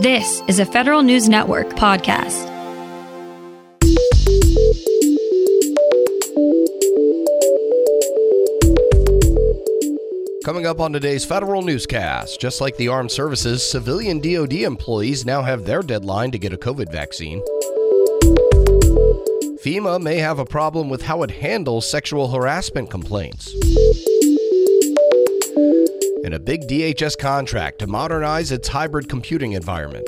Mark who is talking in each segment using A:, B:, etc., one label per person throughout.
A: This is a Federal News Network podcast.
B: Coming up on today's federal newscast, just like the armed services, civilian DoD employees now have their deadline to get a COVID vaccine. FEMA may have a problem with how it handles sexual harassment complaints. And a big DHS contract to modernize its hybrid computing environment.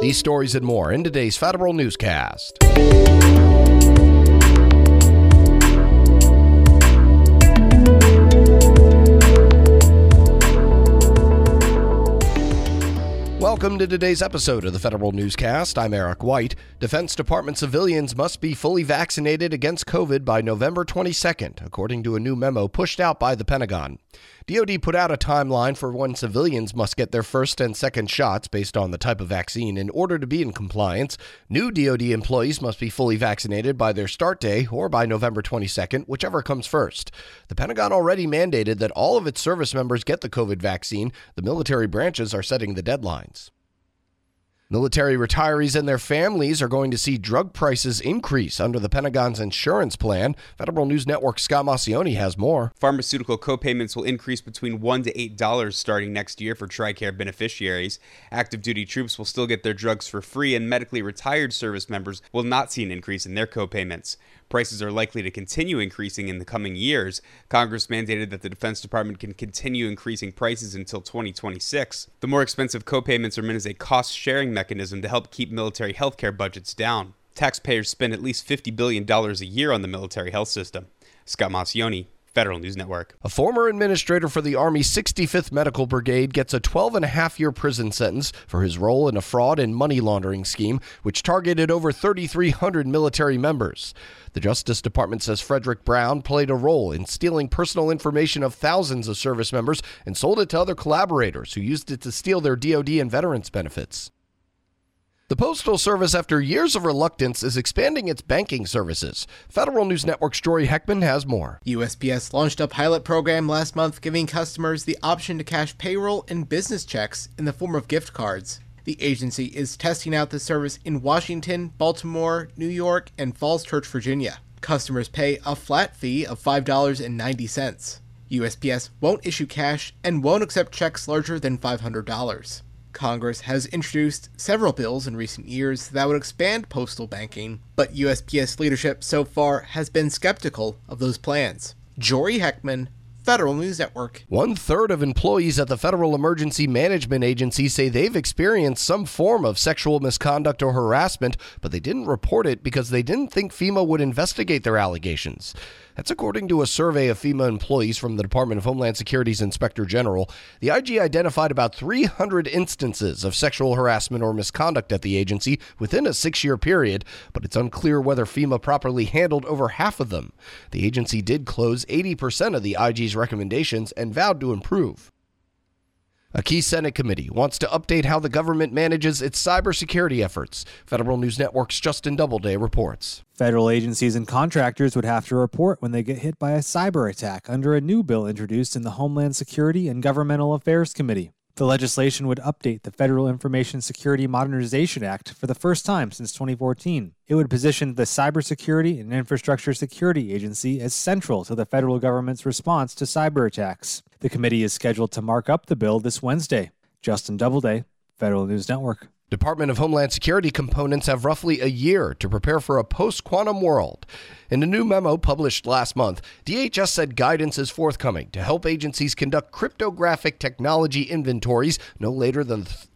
B: These stories and more in today's federal newscast. Welcome to today's episode of the Federal Newscast. I'm Eric White. Defense Department civilians must be fully vaccinated against COVID by November 22nd, according to a new memo pushed out by the Pentagon. DoD put out a timeline for when civilians must get their first and second shots based on the type of vaccine in order to be in compliance. New DoD employees must be fully vaccinated by their start day or by November 22nd, whichever comes first. The Pentagon already mandated that all of its service members get the COVID vaccine. The military branches are setting the deadlines. Military retirees and their families are going to see drug prices increase under the Pentagon's insurance plan. Federal News Network Scott Maucione has more.
C: Pharmaceutical copayments will increase between $1 to $8 starting next year for TRICARE beneficiaries. Active duty troops will still get their drugs for free, and medically retired service members will not see an increase in their copayments. Prices are likely to continue increasing in the coming years. Congress mandated that the Defense Department can continue increasing prices until 2026. The more expensive copayments are meant as a cost sharing mechanism to help keep military healthcare budgets down. Taxpayers spend at least $50 billion a year on the military health system. Scott Maucione, Federal News Network.
B: A former administrator for the Army 65th Medical Brigade gets a 12 and a half year prison sentence for his role in a fraud and money laundering scheme which targeted over 3,300 military members. The Justice Department says Frederick Brown played a role in stealing personal information of thousands of service members and sold it to other collaborators who used it to steal their DoD and veterans benefits. The Postal Service, after years of reluctance, is expanding its banking services. Federal News Network's Jory Heckman has more.
D: USPS launched a pilot program last month giving customers the option to cash payroll and business checks in the form of gift cards. The agency is testing out the service in Washington, Baltimore, New York, and Falls Church, Virginia. Customers pay a flat fee of $5.90. USPS won't issue cash and won't accept checks larger than $500. Congress has introduced several bills in recent years that would expand postal banking, but USPS leadership so far has been skeptical of those plans. Jory Heckman, Federal News Network.
B: One third of employees at the Federal Emergency Management Agency say they've experienced some form of sexual misconduct or harassment, but they didn't report it because they didn't think FEMA would investigate their allegations. That's according to a survey of FEMA employees from the Department of Homeland Security's Inspector General. The IG identified about 300 instances of sexual harassment or misconduct at the agency within a six year period, but it's unclear whether FEMA properly handled over half of them. The agency did close 80% of the IG's recommendations and vowed to improve. A key Senate committee wants to update how the government manages its cybersecurity efforts. Federal News Network's Justin Doubleday reports.
E: Federal agencies and contractors would have to report when they get hit by a cyber attack under a new bill introduced in the Homeland Security and Governmental Affairs Committee. The legislation would update the Federal Information Security Modernization Act for the first time since 2014. It would position the Cybersecurity and Infrastructure Security Agency as central to the federal government's response to cyber attacks. The committee is scheduled to mark up the bill this Wednesday. Justin Doubleday, Federal News Network.
B: Department of Homeland Security components have roughly a year to prepare for a post quantum world. In a new memo published last month, DHS said guidance is forthcoming to help agencies conduct cryptographic technology inventories no later than th-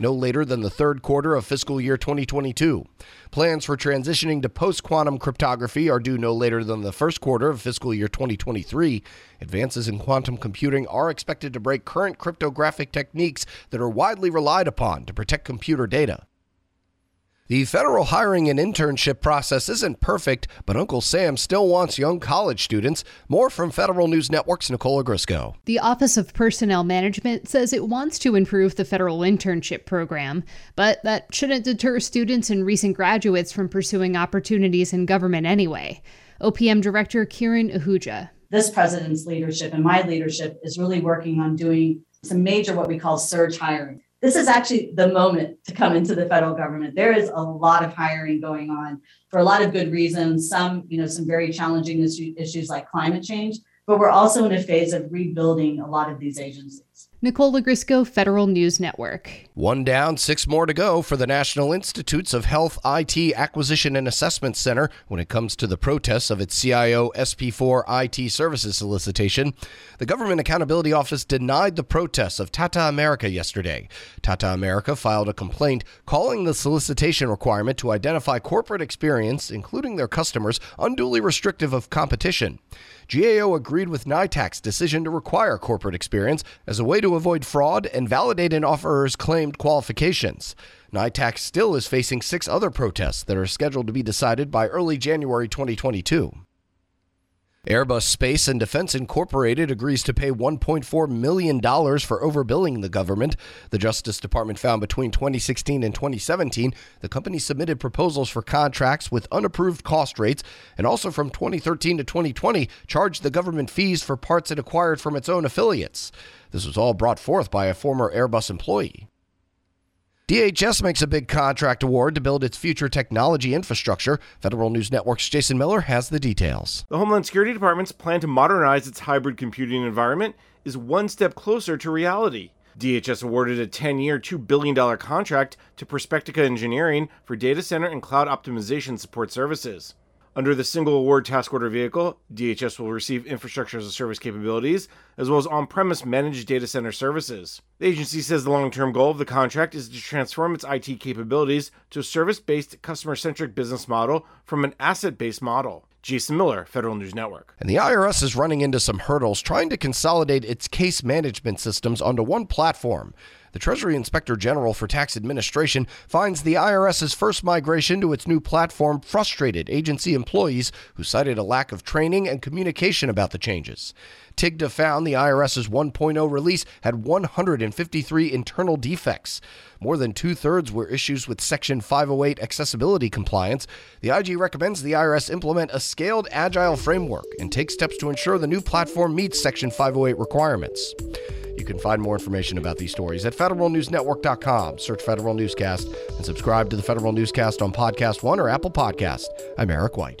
B: no later than the third quarter of fiscal year 2022. Plans for transitioning to post quantum cryptography are due no later than the first quarter of fiscal year 2023. Advances in quantum computing are expected to break current cryptographic techniques that are widely relied upon to protect computer data. The federal hiring and internship process isn't perfect, but Uncle Sam still wants young college students. More from Federal News Network's Nicole Ogrysko.
F: The Office of Personnel Management says it wants to improve the federal internship program, but that shouldn't deter students and recent graduates from pursuing opportunities in government anyway. OPM Director Kiran Ahuja.
G: This president's leadership and my leadership is really working on doing some major what we call surge hiring. This is actually the moment to come into the federal government. There is a lot of hiring going on for a lot of good reasons. Some, you know, some very challenging issues like climate change, but we're also in a phase of rebuilding a lot of these agencies.
F: Nicole Ogrysko, Federal News Network.
B: One down, six more to go for the National Institutes of Health IT Acquisition and Assessment Center when it comes to the protests of its CIO SP4 IT services solicitation. The Government Accountability Office denied the protests of Tata America yesterday. Tata America filed a complaint calling the solicitation requirement to identify corporate experience, including their customers, unduly restrictive of competition. GAO agreed with NITAAC's decision to require corporate experience as a way to avoid fraud and validate an offerer's claimed qualifications. NITAC still is facing six other protests that are scheduled to be decided by early January 2022. Airbus Space and Defense Incorporated agrees to pay $1.4 million for overbilling the government. The Justice Department found between 2016 and 2017, the company submitted proposals for contracts with unapproved cost rates, and also from 2013 to 2020, charged the government fees for parts it acquired from its own affiliates. This was all brought forth by a former Airbus employee. DHS makes a big contract award to build its future technology infrastructure. Federal News Network's Jason Miller has the details.
H: The Homeland Security Department's plan to modernize its hybrid computing environment is one step closer to reality. DHS awarded a 10 year, $2 billion contract to Perspecta Engineering for data center and cloud optimization support services. Under the single award task order vehicle, DHS will receive infrastructure as a service capabilities, as well as on premise managed data center services. The agency says the long term goal of the contract is to transform its IT capabilities to a service based, customer centric business model from an asset based model. Jason Miller, Federal News Network.
B: And the IRS is running into some hurdles trying to consolidate its case management systems onto one platform. The Treasury Inspector General for Tax Administration finds the IRS's first migration to its new platform frustrated agency employees who cited a lack of training and communication about the changes. TIGTA found the IRS's 1.0 release had 153 internal defects. More than two thirds were issues with Section 508 accessibility compliance. The IG recommends the IRS implement a scaled agile framework and take steps to ensure the new platform meets Section 508 requirements. Can find more information about these stories at federalnewsnetwork.com. Search Federal Newscast and subscribe to the Federal Newscast on Podcast One or Apple Podcast. I'm Eric White.